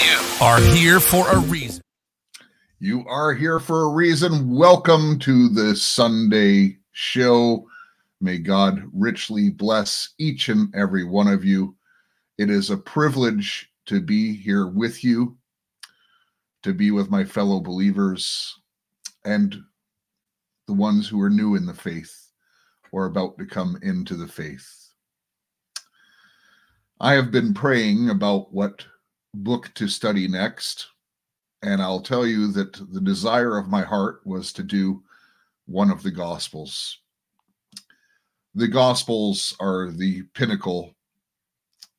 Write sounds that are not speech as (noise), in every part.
you are here for a reason. You are here for a reason. Welcome to the Sunday show. May God richly bless each and every one of you. It is a privilege to be here with you, to be with my fellow believers and the ones who are new in the faith or about to come into the faith. I have been praying about what book to study next. And I'll tell you that the desire of my heart was to do one of the Gospels. The Gospels are the pinnacle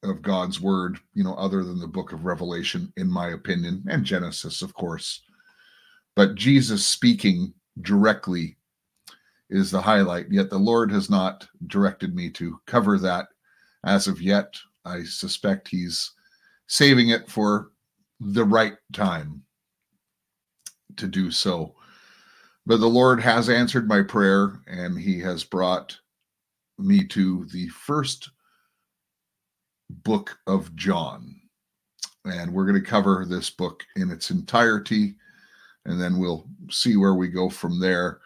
of God's Word, you know, other than the book of Revelation, in my opinion, and Genesis, of course. But Jesus speaking directly is the highlight. Yet the Lord has not directed me to cover that as of yet. I suspect He's saving it for the right time to do so. But the Lord has answered my prayer and he has brought me to the first book of John. And we're going to cover this book in its entirety and then we'll see where we go from there.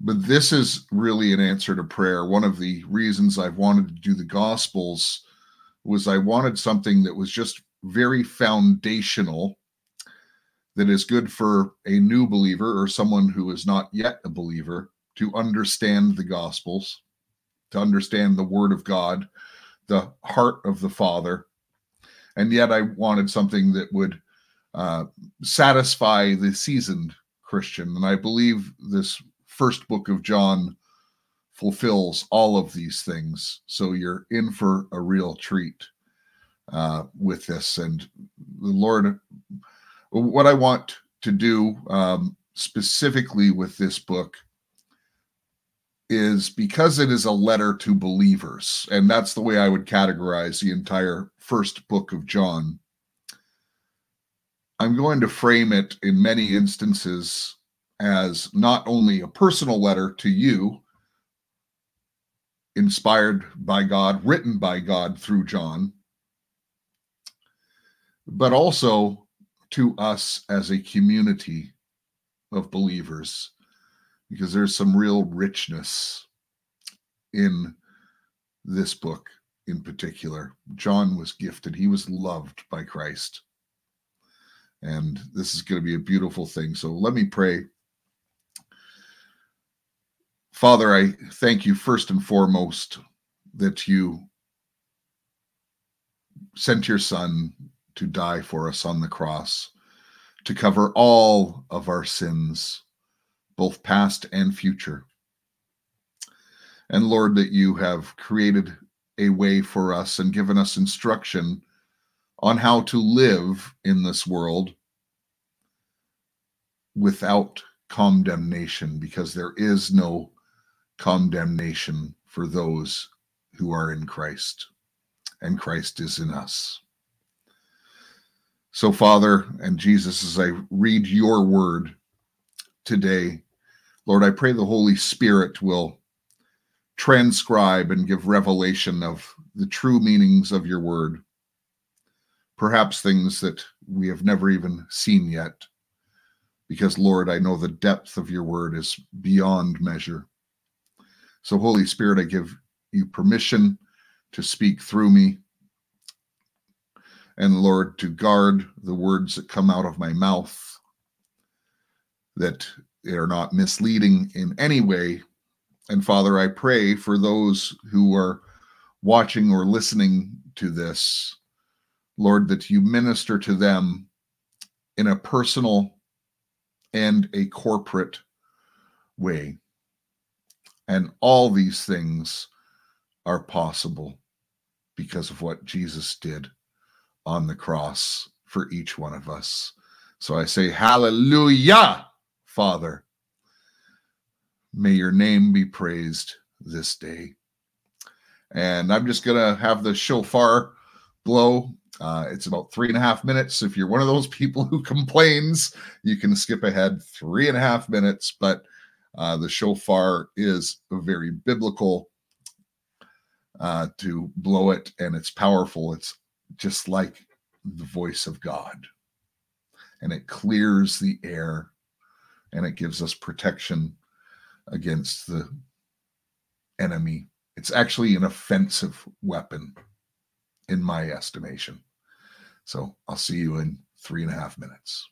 But this is really an answer to prayer. One of the reasons I've wanted to do the Gospels was I wanted something that was just very foundational that is good for a new believer or someone who is not yet a believer to understand the gospels to understand the word of god the heart of the father. And yet i wanted something that would uh, satisfy the seasoned christian. And i believe this first book of john fulfills all of these things. So you're in for a real treat uh, with this. And the Lord, what I want to do um, specifically with this book is because it is a letter to believers, and that's the way I would categorize the entire first book of John. I'm going to frame it in many instances as not only a personal letter to you, inspired by God, written by God through John, but also to us as a community of believers, because there's some real richness in this book in particular. John was gifted, he was loved by Christ. And this is going to be a beautiful thing. So let me pray Father, I thank you first and foremost that you sent your son to die for us on the cross, to cover all of our sins, both past and future. And Lord, that you have created a way for us and given us instruction on how to live in this world without condemnation, because there is no condemnation for those who are in Christ, and Christ is in us. So, Father and Jesus, as I read your word today, Lord, I pray the Holy Spirit will transcribe and give revelation of the true meanings of your word, perhaps things that we have never even seen yet. Because, Lord, I know the depth of your word is beyond measure. So, Holy Spirit, I give you permission to speak through me. And Lord, to guard the words that come out of my mouth, that they are not misleading in any way. And Father, I pray for those who are watching or listening to this, Lord, that you minister to them in a personal and a corporate way. And all these things are possible because of what Jesus did on the cross for each one of us. So I say, Hallelujah, Father. May your name be praised this day. And I'm just going to have the shofar blow. Uh, it's about three and a half minutes. If you're one of those people who (laughs) complains, you can skip ahead three and a half minutes. But uh, the shofar is very biblical uh, to blow it, and it's powerful. It's just like the voice of God, and it clears the air and it gives us protection against the enemy. It's actually an offensive weapon, in my estimation. So I'll see you in three and a half minutes.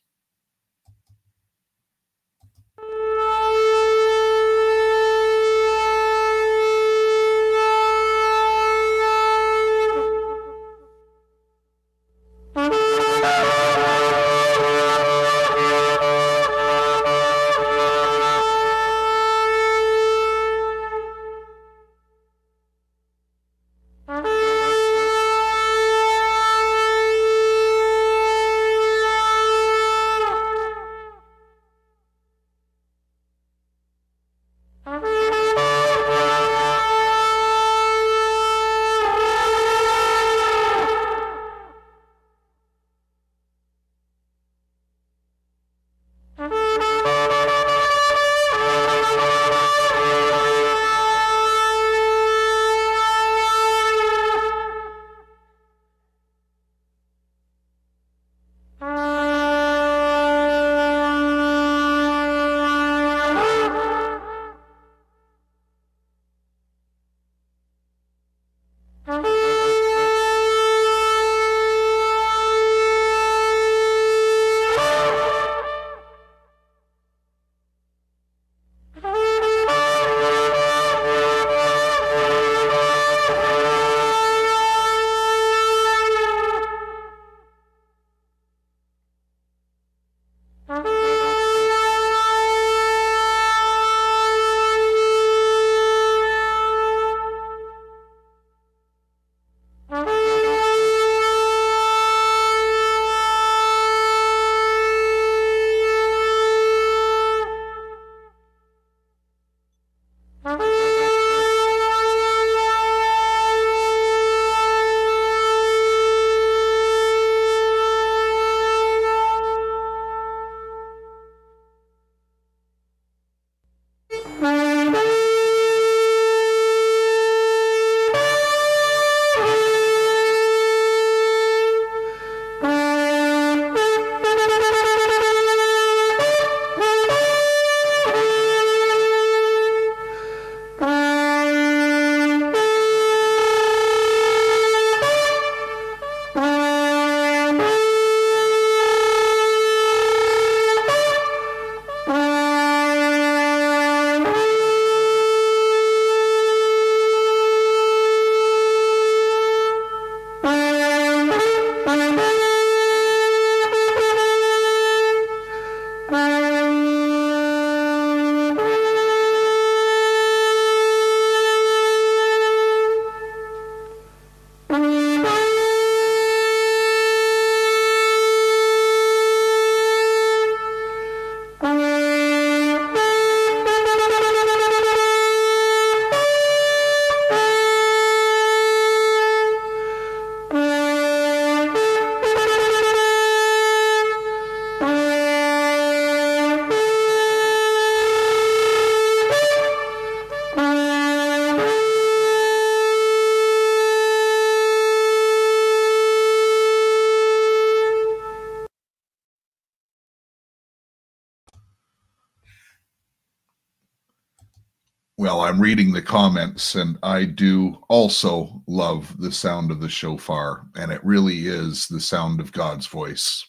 I'm reading the comments, and I do also love the sound of the shofar, and it really is the sound of God's voice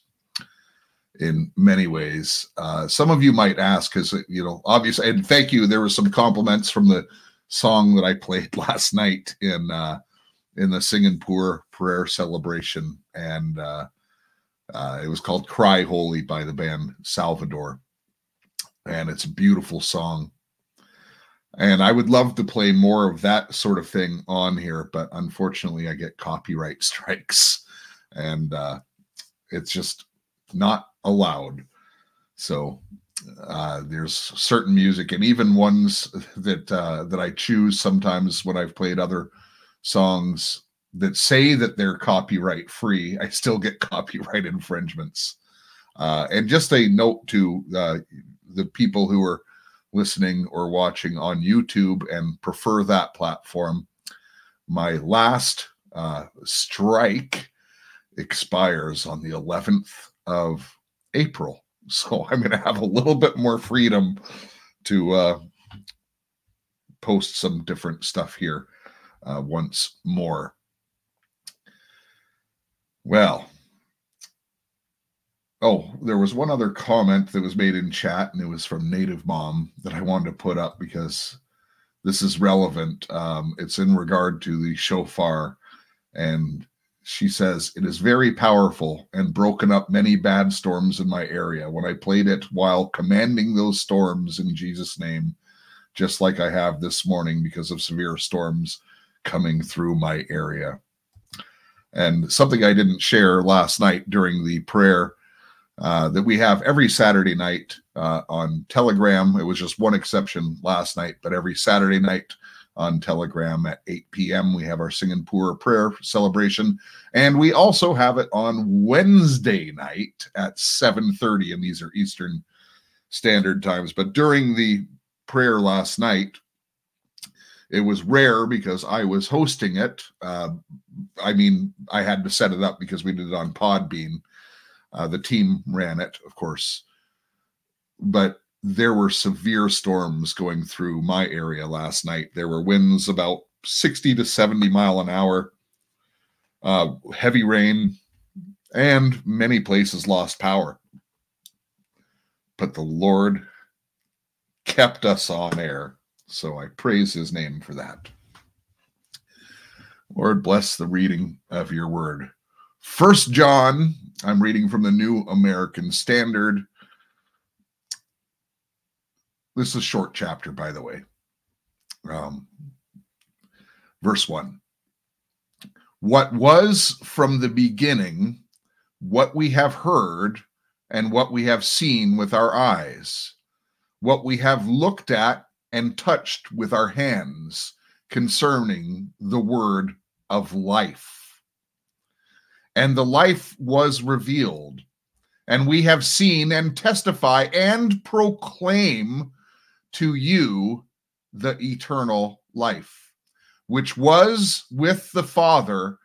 in many ways. Uh, some of you might ask, because you know, obviously, and thank you. There were some compliments from the song that I played (laughs) last night in uh, in the Singapore prayer celebration, and uh, uh, it was called "Cry Holy" by the band Salvador, and it's a beautiful song and I would love to play more of that sort of thing on here, but unfortunately, I get copyright (laughs) strikes, and uh, it's just not allowed. So uh, there's certain music and even ones that uh, that I choose sometimes when I've played other songs that say that they're copyright free, I still get (laughs) copyright infringements. Uh, and just a note to uh, the people who are listening or watching on YouTube and prefer that platform, my last uh, strike expires on the 11th of April. (laughs) So I'm going to have a little bit more freedom to uh, post some different stuff here uh, once more. Well, oh, there was one other comment that was made in chat, and it was from Native Mom that I wanted to put up because this is relevant. Um, it's in regard to the shofar, and she says it is very powerful and broken up many bad storms in my area. When I played it while commanding those storms in Jesus' name, just like I have this morning because of severe storms coming through my area. And something I didn't share last night during the prayer uh, that we have every Saturday night uh, on Telegram. It was just one exception last night, but every Saturday night on Telegram at 8 p.m. we have our Singapore prayer celebration, and we also have it on Wednesday night at 7:30, and these are Eastern Standard Times. But during the prayer last night, it was rare because I was hosting it. Uh, I mean, I had to set it up because we did it on Podbean. Uh, the team ran it, of course, but there were severe storms going through my area last night. There were winds about 60 to 70 mile an hour, uh, heavy rain, and many places lost power. But the Lord kept us on air so I praise his name for that. Lord, bless the reading of your word. First John, I'm reading from the New American Standard. This is a short chapter, by the way. Um, verse 1. What was from the beginning, what we have heard, and what we have seen with our eyes, what we have looked at and touched with our hands concerning the word of life. And the life was revealed, and we have seen and testify and proclaim to you the eternal life, which was with the Father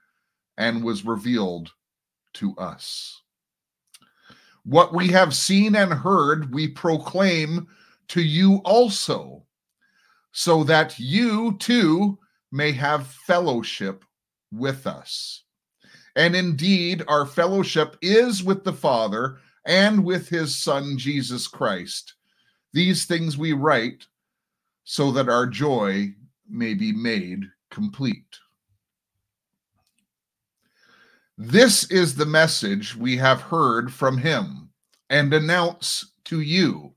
and was revealed to us. What we have seen and heard, we proclaim to you also so that you too may have fellowship with us. And indeed, our fellowship is with the Father and with his Son, Jesus Christ. These things we write so that our joy may be made complete. This is the message we have heard from him and announce to you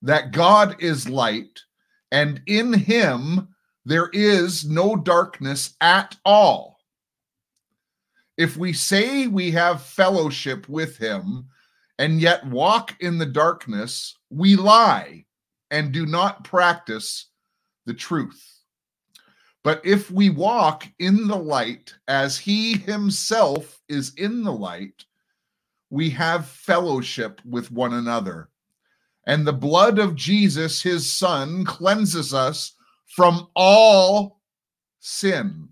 that God is light and in him there is no darkness at all. If we say we have fellowship with him and yet walk in the darkness, we lie and do not practice the truth. But if we walk in the light as he himself is in the light, we have fellowship with one another and the blood of Jesus, his son, cleanses us from all sin.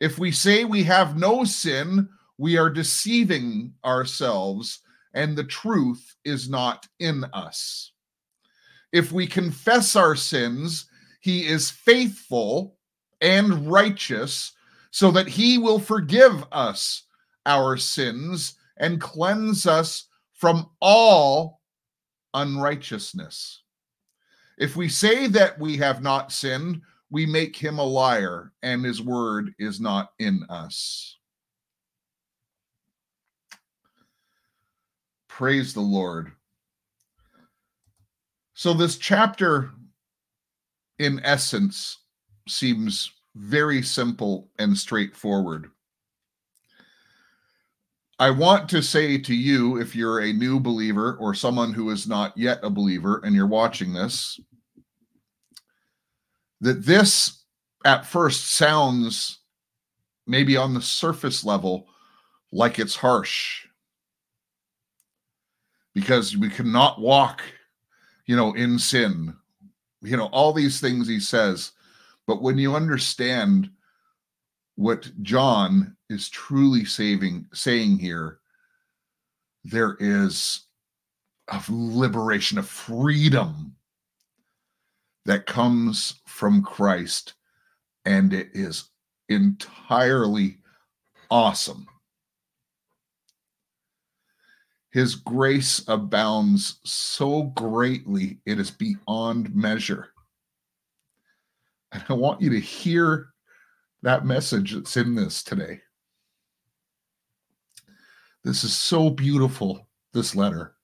If we say we have no sin, we are deceiving ourselves, and the truth is not in us. If we confess our sins, he is faithful and righteous so that he will forgive us our sins and cleanse us from all unrighteousness. If we say that we have not sinned, we make him a liar, and his word is not in us. Praise the Lord. So, this chapter, in essence, seems very simple and straightforward. I want to say to you, if you're a new believer or someone who is not yet a believer and you're watching this, that this at first sounds maybe on the surface level like it's harsh. Because we cannot walk you know in sin. You know all these things he says. But when you understand what john is truly saving saying here there is of liberation of freedom that comes from christ and it is entirely awesome his grace abounds so greatly, it is beyond measure. And I want you to hear that message that's in this today. This is so beautiful, this letter.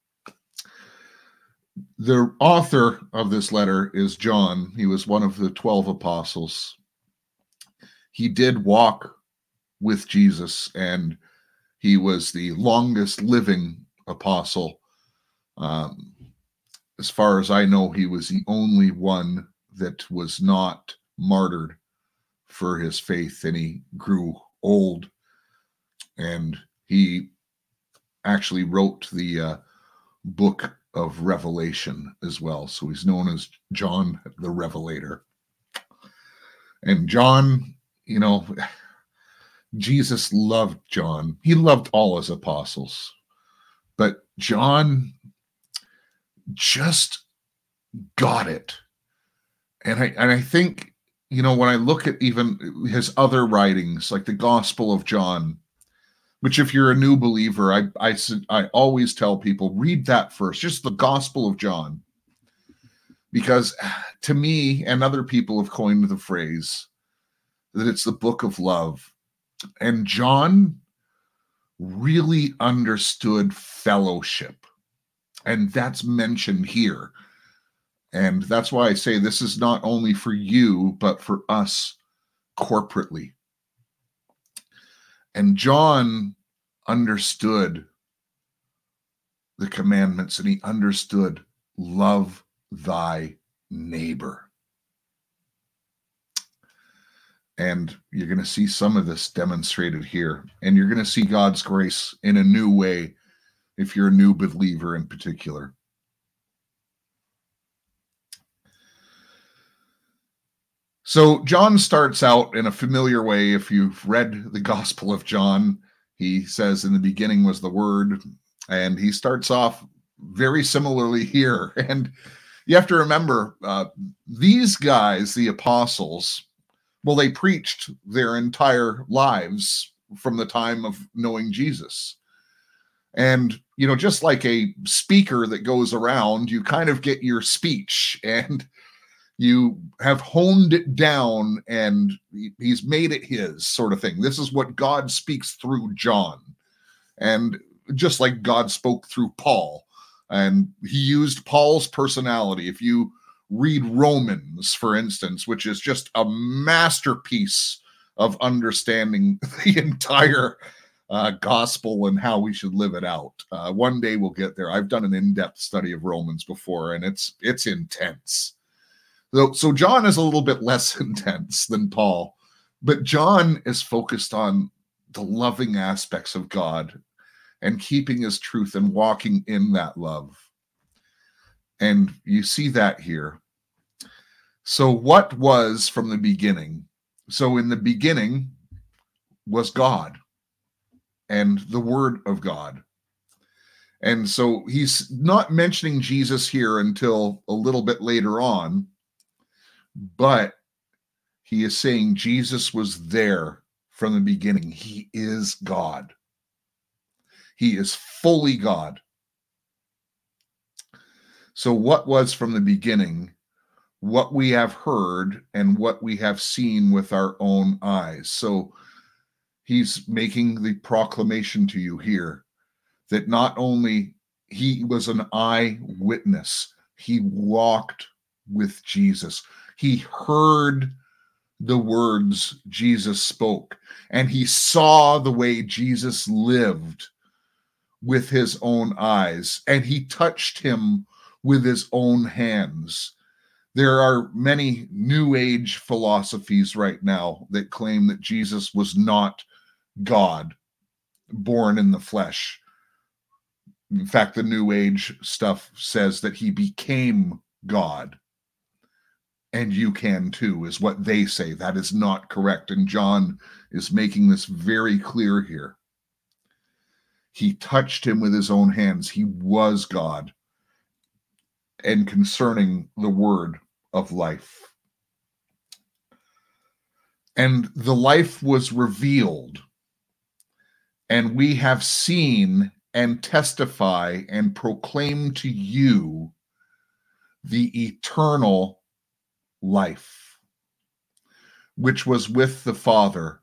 The author of this letter is John. He was one of the 12 apostles. He did walk with Jesus, and he was the longest living apostle. Um, as far as I know, he was the only one that was not martyred for his faith, and he grew old. And he actually wrote the uh, book of Revelation as well. So he's known as John the Revelator. And John, you know, (sighs) Jesus loved John. He loved all his apostles. But John just got it. And I and I think, you know, when I look at even his other writings, like the Gospel of John, which if you're a new believer, I I I always tell people read that first, just the Gospel of John. Because (sighs) to me and other people have coined the phrase that it's the book of love. And John really understood fellowship. And that's mentioned here. And that's why I say this is not only for you, but for us corporately. And John understood the commandments and he understood love thy neighbor. And you're going to see some of this demonstrated here. And you're going to see God's grace in a new way if you're a new believer in particular. So, John starts out in a familiar way. If you've read the Gospel of John, he says, In the beginning was the Word. And he starts off very similarly here. (laughs) And you have to remember uh, these guys, the apostles, well, they preached their entire lives from the time of knowing Jesus. And, you know, just like a speaker that goes around, you kind of get your speech (laughs) and you have honed it down and he's made it his sort of thing. This is what God speaks through John. And just like God spoke through Paul, and he used Paul's personality. If you read Romans, for instance, which is just a masterpiece of understanding (laughs) the entire uh, gospel and how we should live it out. Uh, one day we'll get there. I've done an in-depth study of Romans before, and it's it's intense. So, so John is a little bit less (laughs) intense than Paul, but John is focused on the loving aspects of God and keeping his truth and walking in that love. And you see that here. So, what was from the beginning? So, in the beginning was God and the Word of God. And so he's not mentioning Jesus here until a little bit later on, but he is saying Jesus was there from the beginning. He is God, he is fully God. So, what was from the beginning? What we have heard and what we have seen with our own eyes. So, he's making the proclamation to you here that not only he was an eyewitness, he walked with Jesus. He heard the words Jesus spoke and he saw the way Jesus lived with his own eyes, and he touched him with his own hands. There are many new age philosophies right now that claim that Jesus was not God born in the flesh. In fact, the new age stuff says that he became God. And you can too, is what they say. That is not correct. And John is making this very clear here. He touched him with his own hands. He was God. And concerning the word of life. And the life was revealed. And we have seen and testify and proclaim to you the eternal life, which was with the Father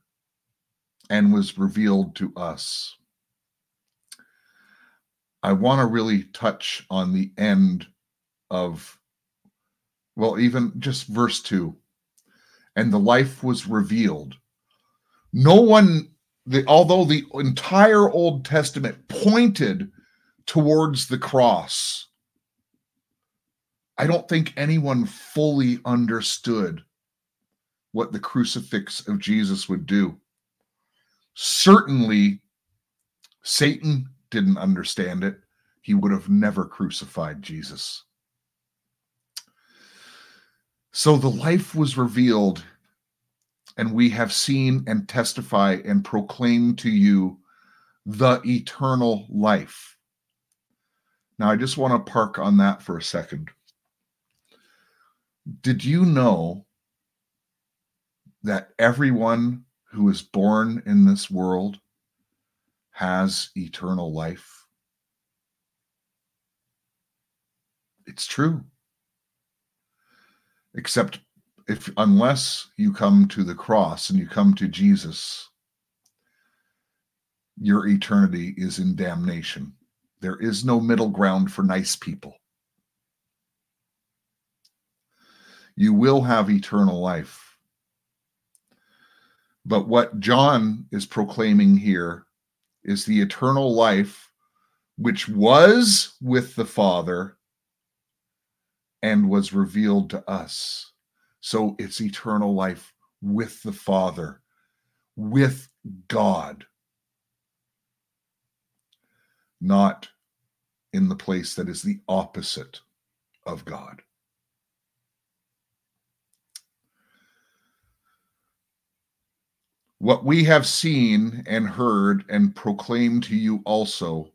and was revealed to us. I want to really touch on the end of, well, even just verse 2. And the life was revealed. No one, the, although the entire Old Testament pointed towards the cross, I don't think anyone fully understood what the crucifix of Jesus would do. Certainly, Satan didn't understand it. He would have never crucified Jesus. So the life was revealed, and we have seen and testify and proclaim to you the eternal life. Now, I just want to park on that for a second. Did you know that everyone who is born in this world has eternal life? It's true. Except if unless you come to the cross and you come to Jesus, your eternity is in damnation. There is no middle ground for nice people. You will have eternal life. But what John is proclaiming here is the eternal life which was with the Father and was revealed to us. So it's eternal life with the Father, with God, not in the place that is the opposite of God. What we have seen and heard and proclaim to you also,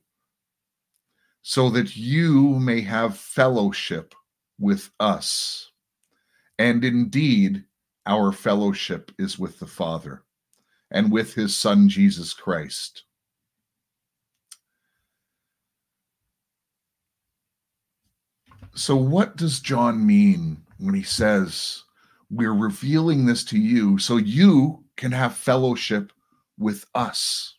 so that you may have fellowship with us. And indeed, our fellowship is with the Father and with his Son, Jesus Christ. So, what does John mean when he says, We're revealing this to you so you can have fellowship with us.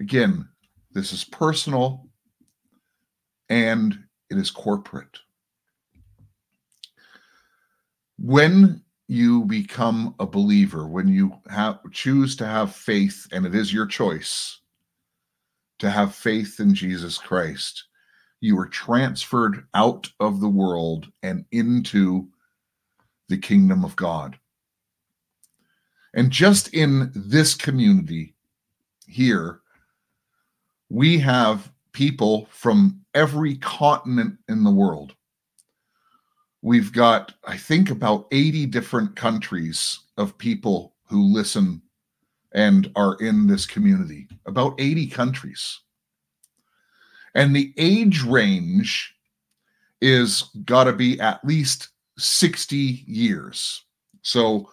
Again, this is personal and it is corporate. When you become a believer, when you have choose to have faith, and it is your choice to have faith in Jesus Christ, you are transferred out of the world and into the kingdom of God. And just in this community here, we have people from every continent in the world. We've got, I think, about 80 different countries of people who listen and are in this community, about 80 countries. And the age range is got to be at least 60 years. So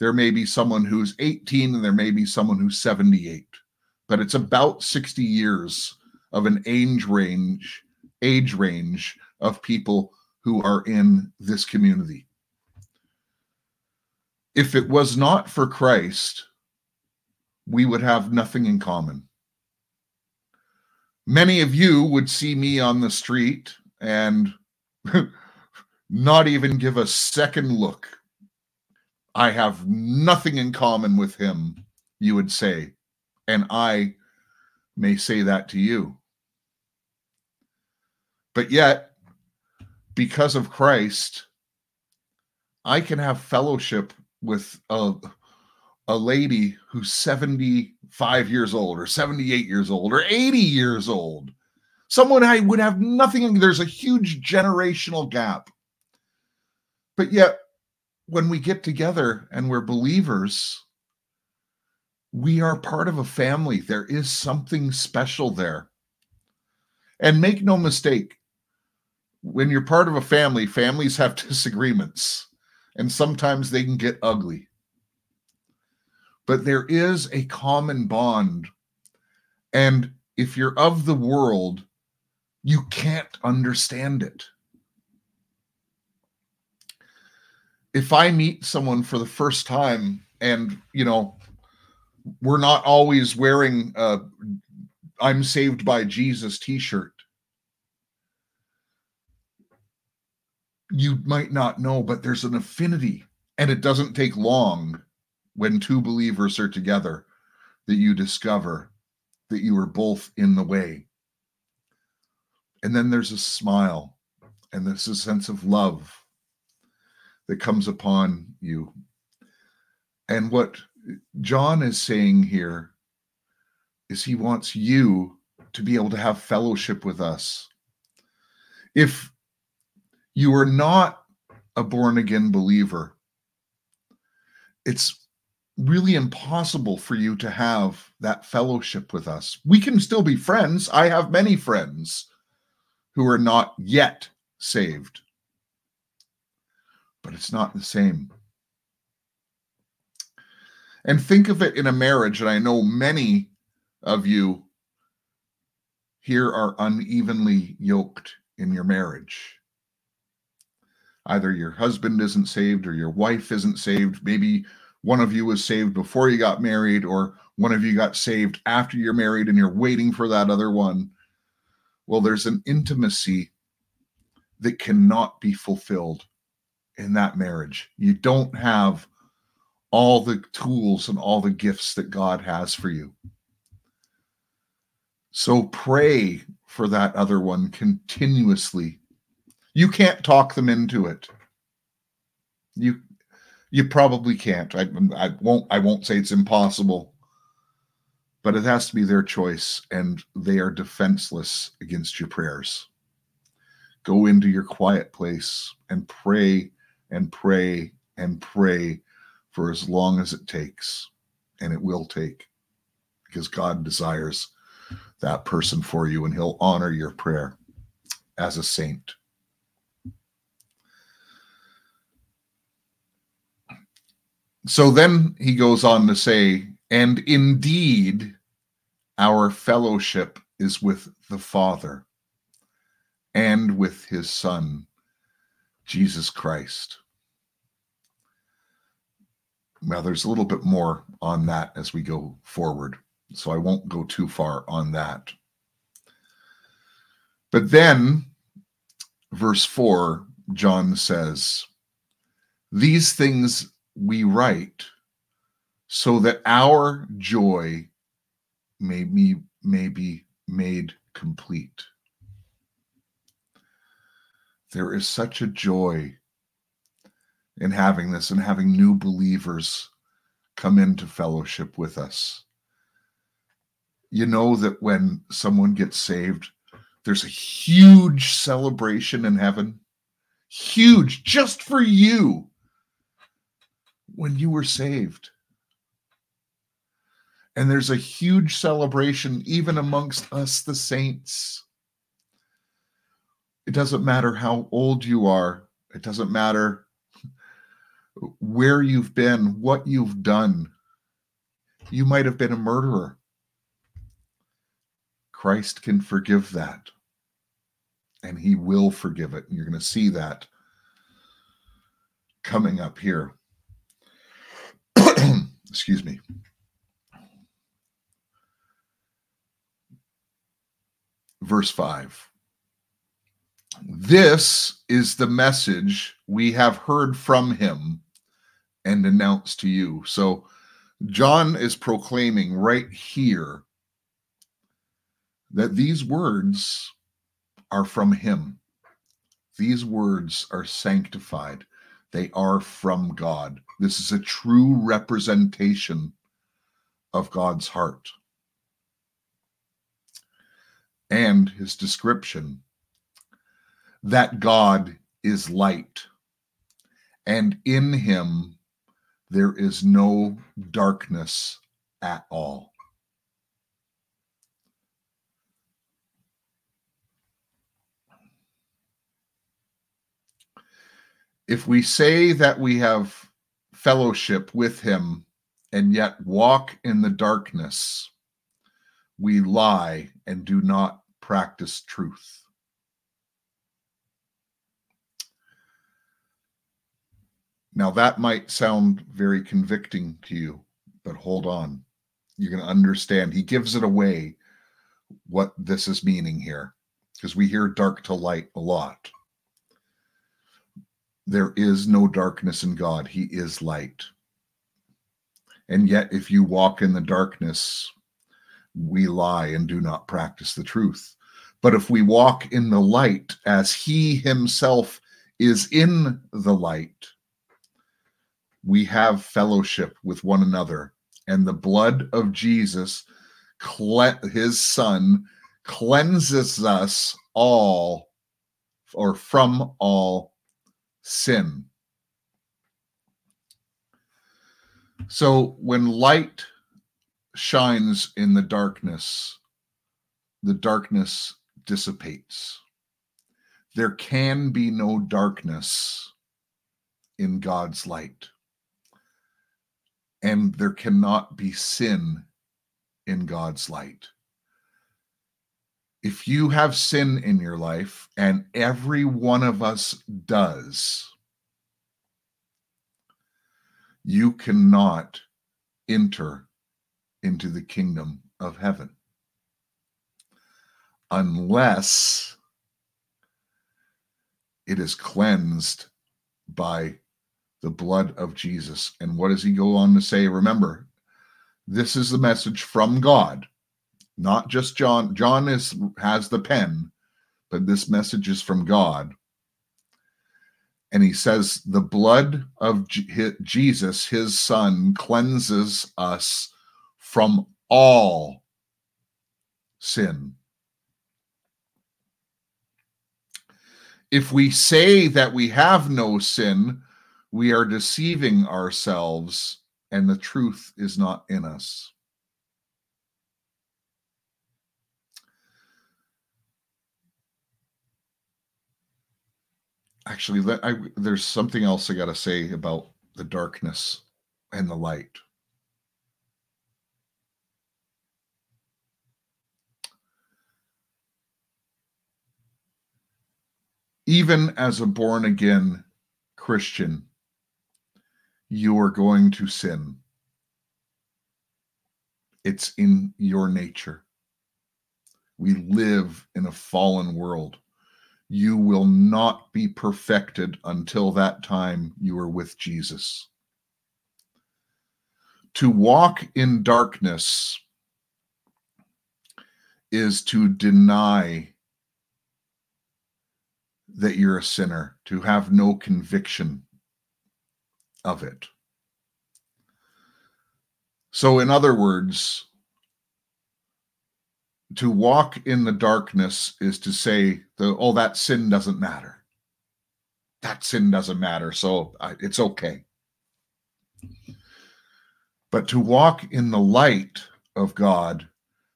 there may be someone who's 18 and there may be someone who's 78, but it's about 60 years of an age range age range of people who are in this community. If it was not for Christ, we would have nothing in common. Many of you would see me on the street and (laughs) not even give a second look. I have nothing in common with him, you would say, and I may say that to you. But yet, because of Christ, I can have fellowship with a, a lady who's 75 years old, or 78 years old, or 80 years old. Someone I would have nothing, there's a huge generational gap. But yet, when we get together and we're believers, we are part of a family. There is something special there. And make no mistake, when you're part of a family, families have (laughs) disagreements, and sometimes they can get ugly. But there is a common bond. And if you're of the world, you can't understand it. If I meet someone for the first time and, you know, we're not always wearing a I'm saved by Jesus t-shirt. You might not know, but there's an affinity, and it doesn't take long when two believers are together that you discover that you are both in the way. And then there's a smile, and there's a sense of love that comes upon you. And what John is saying here is he wants you to be able to have fellowship with us. If you are not a born again believer, it's really impossible for you to have that fellowship with us. We can still be friends. I have many friends who are not yet saved, but it's not the same. And think of it in a marriage, and I know many of you here are unevenly yoked in your marriage. Either your husband isn't saved or your wife isn't saved. Maybe one of you was saved before you got married, or one of you got saved after you're married and you're waiting for that other one. Well, there's an intimacy that cannot be fulfilled in that marriage. You don't have all the tools and all the gifts that God has for you. So pray for that other one continuously. You can't talk them into it. You you probably can't. I, I won't I won't say it's impossible. But it has to be their choice and they are defenseless against your prayers. Go into your quiet place and pray and pray and pray for as long as it takes, and it will take, because God desires that person for you, and He'll honor your prayer as a saint. So then he goes on to say, and indeed, our fellowship is with the Father and with his Son, Jesus Christ. Now, there's a little bit more on that as we go forward. So I won't go too far on that. But then, verse 4, John says, These things we write so that our joy may be, may be made complete. There is such a joy in having this and having new believers come into fellowship with us. You know that when someone gets saved, there's a huge celebration in heaven, huge, just for you when you were saved. And there's a huge celebration even amongst us, the saints. It doesn't matter how old you are, it doesn't matter where you've been, what you've done. You might have been a murderer. Christ can forgive that. And he will forgive it. And you're going to see that coming up here. (clears throat) Excuse me. Verse 5. This is the message we have heard from him and announced to you. So John is proclaiming right here that these words are from him. These words are sanctified. They are from God. This is a true representation of God's heart. And his description that God is light, and in him there is no darkness at all. If we say that we have fellowship with him and yet walk in the darkness, we lie and do not practice truth. Now, that might sound very convicting to you, but hold on. You're going to understand. He gives it away what this is meaning here because we hear dark to light a lot. There is no darkness in God, He is light. And yet, if you walk in the darkness, we lie and do not practice the truth. But if we walk in the light as He Himself is in the light, we have fellowship with one another, and the blood of Jesus, his son, cleanses us all or from all sin. So when light shines in the darkness, the darkness dissipates. There can be no darkness in God's light and there cannot be sin in God's light. If you have sin in your life, and every one of us does, you cannot enter into the kingdom of heaven unless it is cleansed by the blood of Jesus. And what does he go on to say? Remember, this is the message from God, not just John. John is has the pen, but this message is from God. And he says, the blood of Jesus, his son, cleanses us from all sin. If we say that we have no sin, we are deceiving ourselves and the truth is not in us. Actually, I, there's something else I got to say about the darkness and the light. Even as a born again Christian, you are going to sin. It's in your nature. We live in a fallen world. You will not be perfected until that time you are with Jesus. To walk in darkness is to deny that you're a sinner, to have no conviction of it. So, in other words, to walk in the darkness is to say, the, oh, that sin doesn't matter. That sin doesn't matter. So I, it's okay. But to walk in the light of God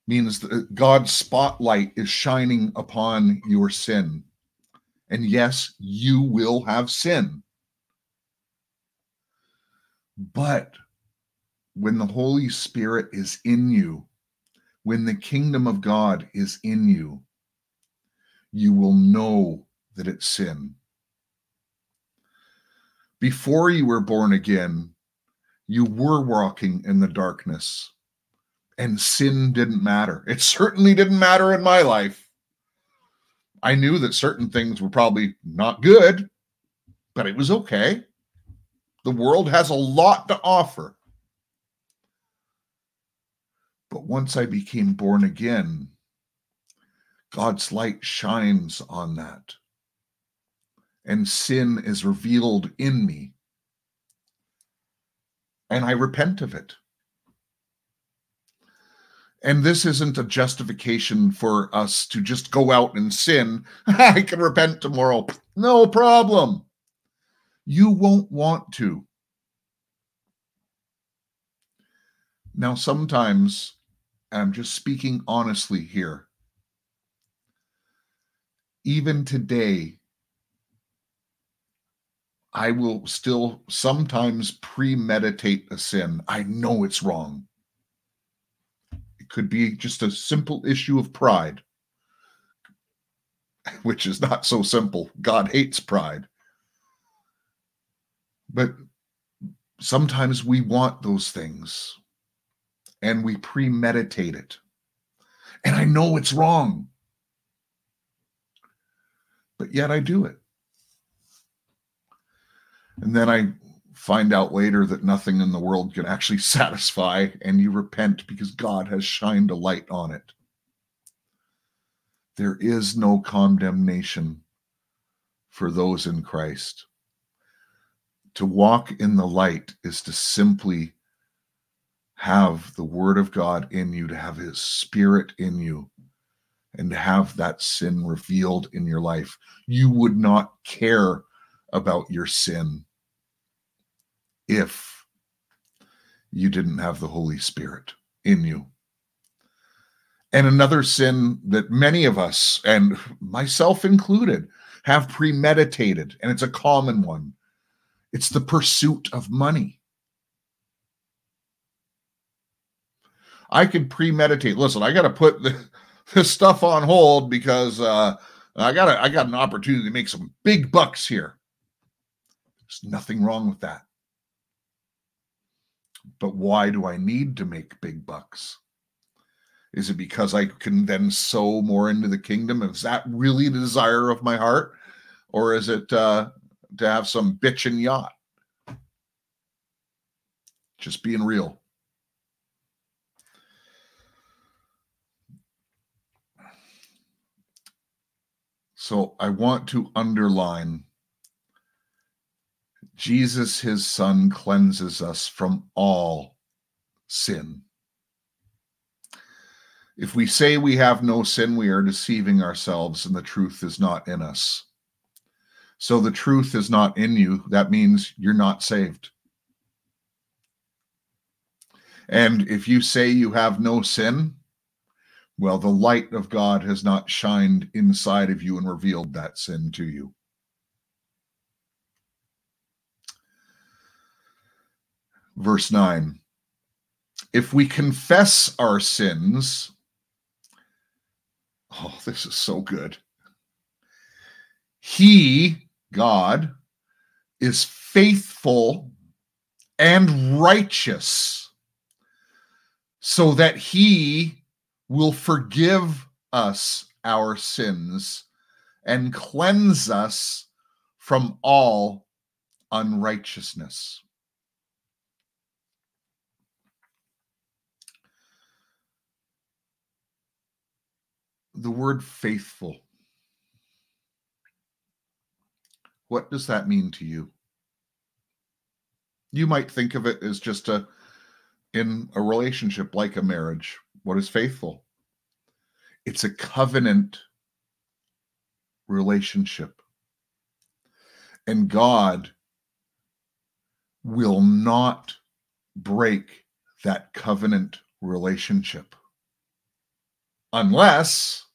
means that uh, God's spotlight is shining upon your sin. And yes, you will have sin. But when the Holy Spirit is in you, when the kingdom of God is in you, you will know that it's sin. Before you were born again, you were walking in the darkness, and sin didn't matter. It certainly didn't matter in my life. I knew that certain things were probably not good, but it was okay. The world has a lot to offer. But once I became born again, God's light shines on that. And sin is revealed in me. And I repent of it. And this isn't a justification for us to just go out and sin. (laughs) I can repent tomorrow. No problem. You won't want to. Now, sometimes, I'm just speaking honestly here, even today, I will still sometimes premeditate a sin. I know it's wrong It could be just a simple issue of pride, (laughs) which is not so simple. God hates pride. But sometimes we want those things and we premeditate it. And I know it's wrong, but yet I do it. And then I find out later that nothing in the world can actually (laughs) satisfy, and you repent because God has shined a light on it. There is no condemnation for those in Christ. To walk in the light is to simply have the Word of God in you, to have His Spirit in you, and to have that sin revealed in your life. You would not care about your sin if you didn't have the Holy Spirit in you. And another sin that many of us, and myself included, have premeditated, and it's a common one it's the pursuit of money. I can premeditate. Listen, I got to put the, (laughs) this stuff on hold because uh, I got I got an opportunity to make some big bucks here. There's nothing wrong with that. But why do I need to make big bucks? Is it because I can then sow more into the kingdom? Is that really the desire of my heart? Or is it uh, to have some bitch and yacht? Just being real. So I want to underline Jesus, his son, cleanses us from all sin. If we say we have no sin, we are deceiving ourselves and the truth is not in us. So the truth is not in you. That means you're not saved. And if you say you have no sin, well, the light of God has not shined inside of you and revealed that sin to you. verse 9. If we confess our sins, oh, this is so good. He, God, is faithful and righteous so that he will forgive us our sins and cleanse us from all unrighteousness. the word faithful. What does that mean to you? You might think of it as just a in a relationship like a marriage. What is faithful? It's a covenant relationship. And God will not break that covenant relationship unless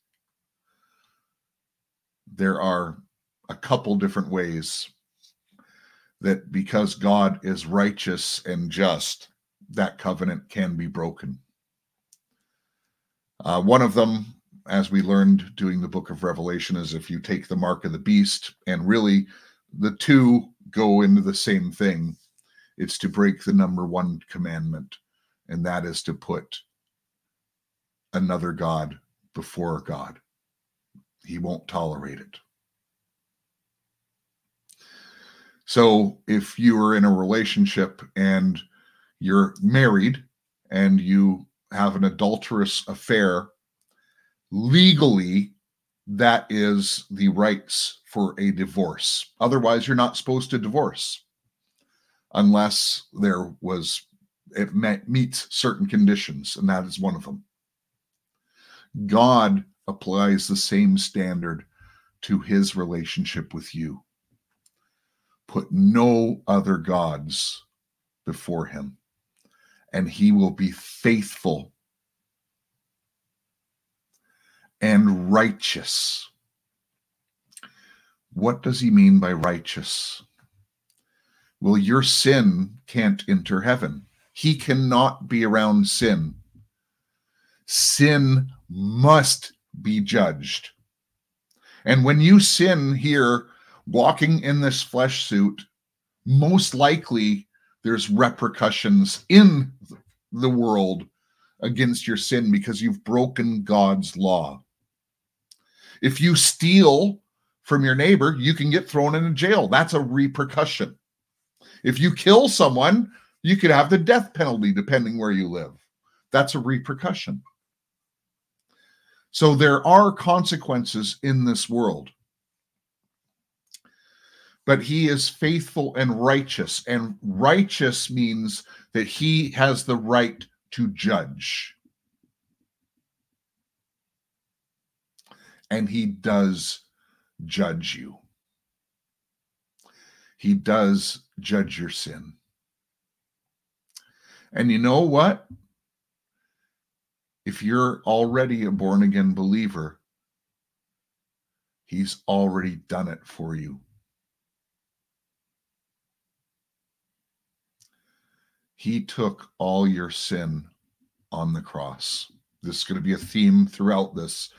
there are a couple different ways that because God is righteous and just, that covenant can be broken. Uh, one of them, as we learned doing the book of Revelation, is if you take the mark of the beast, and really the two go into the same thing. It's to break the number one commandment, and that is to put another God before God. He won't tolerate it. So if you are in a relationship and you're married and you have an adulterous affair, legally, that is the rights for a divorce. Otherwise, you're not supposed to divorce unless there was it met, meets certain conditions, and that is one of them. God applies the same standard to his relationship with you. Put no other gods before him, and he will be faithful and righteous. What does he mean by righteous? Well, your sin can't enter heaven. He cannot be around sin. Sin must be judged. And when you sin here, walking in this flesh suit, most likely there's repercussions in the world against your sin because you've broken God's law. If you steal from your neighbor, you can get thrown in a jail. That's a repercussion. If you kill someone, you could have the death penalty depending where you live. That's a repercussion. So there are consequences in this world. But he is faithful and righteous. And righteous means that he has the right to judge. And he does judge you. He does judge your sin. And you know what? If you're already a born again believer, he's already done it for you. He took all your sin on the cross. This is going to be a theme throughout this.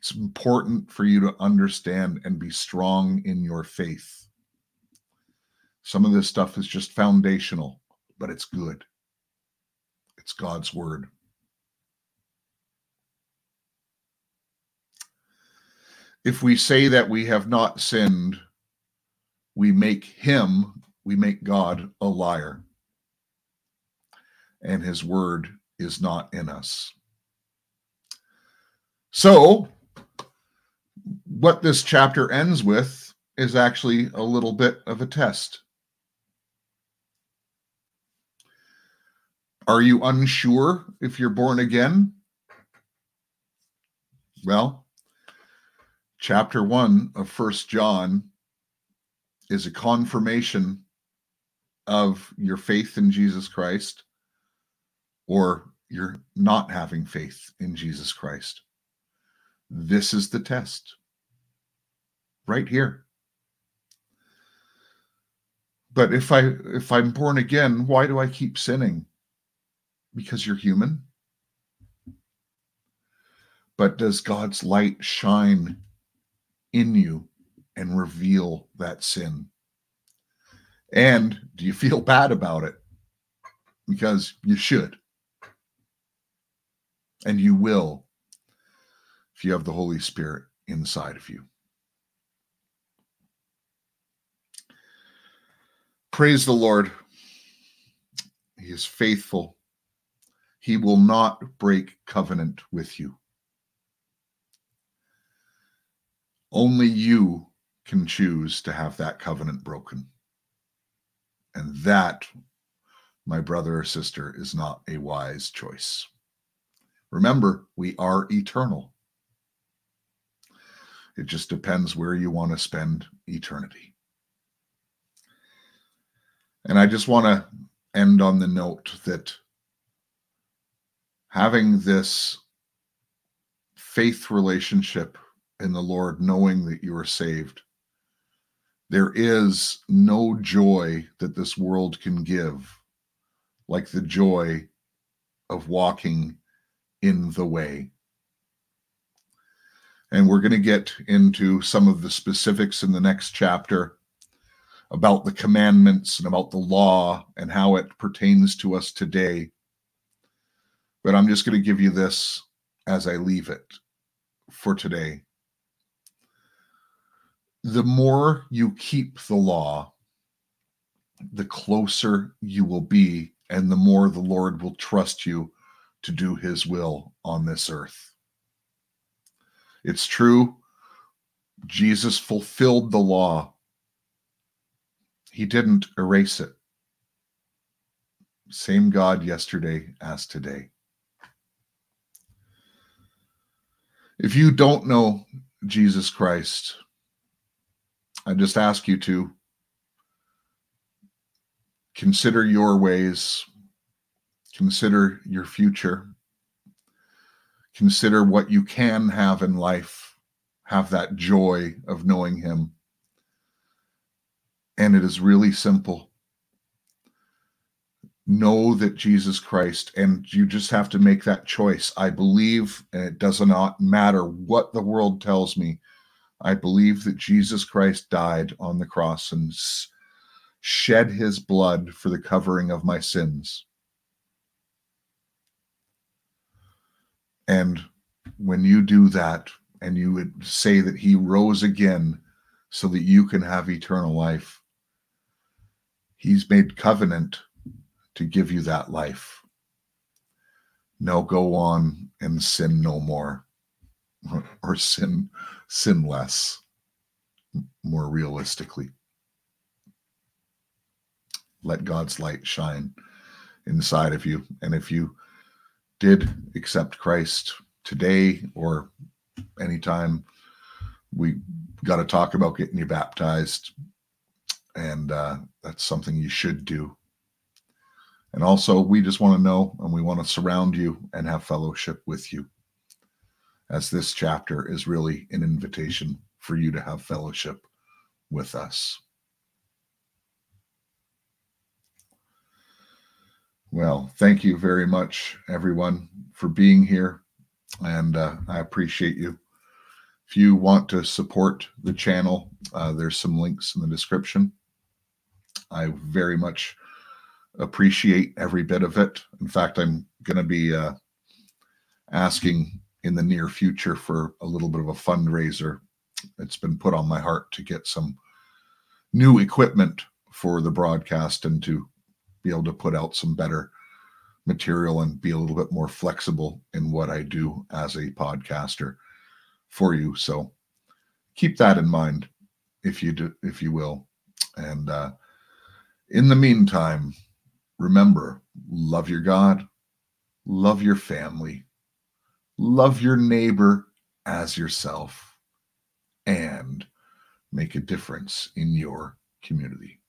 It's important for you to understand and be strong in your faith. Some of this stuff is just foundational, but it's good. It's God's word. If we say that we have not sinned, we make him, we make God a liar. And his word is not in us. So, what this chapter ends with is actually a little bit of a test. Are you unsure if you're born again? Well, chapter 1 of First John is a confirmation of your faith in Jesus Christ or you're not having faith in Jesus Christ. This is the test. Right here. But if I if I'm born again, why do I keep sinning? because you're human. But does God's light shine in you and reveal that sin? And do you feel bad about it? Because you should. And you will if you have the Holy Spirit inside of you. Praise the Lord. He is faithful he will not break covenant with you. Only you can choose to have that covenant broken. And that, my brother or sister, is not a wise choice. Remember, we are eternal. It just depends where you want to spend eternity. And I just want to end on the note that having this faith relationship in the Lord, knowing that you are saved, there is no joy that this world can give like the joy of walking in the way. And we're going to get into some of the specifics in the next chapter about the commandments and about the law and how it pertains to us today. But I'm just going to give you this as I leave it for today. The more you keep the law, the closer you will be, and the more the Lord will trust you to do his will on this earth. It's true, Jesus fulfilled the law, he didn't erase it. Same God yesterday as today. If you don't know Jesus Christ, I just ask you to consider your ways, consider your future, consider what you can have in life, have that joy of knowing Him. And it is really simple. Know that Jesus Christ, and you just have to make that choice. I believe, and it does not matter what the world tells me, I believe that Jesus Christ died on the cross and shed his blood for the covering of my sins. And when you do that, and you would say that he rose again so that you can have eternal life, he's made covenant to give you that life. Now go on and sin no more (laughs) or sin sin less more realistically let God's light shine inside of you. And if you did accept Christ today or anytime, we got to talk about getting you baptized. And uh, that's something you should do. And also, we just want to know and we want to surround you and have fellowship with you. As this chapter is really an invitation for you to have fellowship with us. Well, thank you very much, everyone, for being here. And uh, I appreciate you. If you want to support the channel, uh, there's some links in the description. I very much appreciate every bit of it. In fact, I'm going to be uh, asking in the near future for a little bit of a fundraiser. It's been put on my heart to get some new equipment for the broadcast and to be able to put out some better material and be a little bit more flexible in what I do as a podcaster for you. So keep that in mind if you do, if you will. And uh, in the meantime, remember, love your God, love your family, love your neighbor as yourself, and make a difference in your community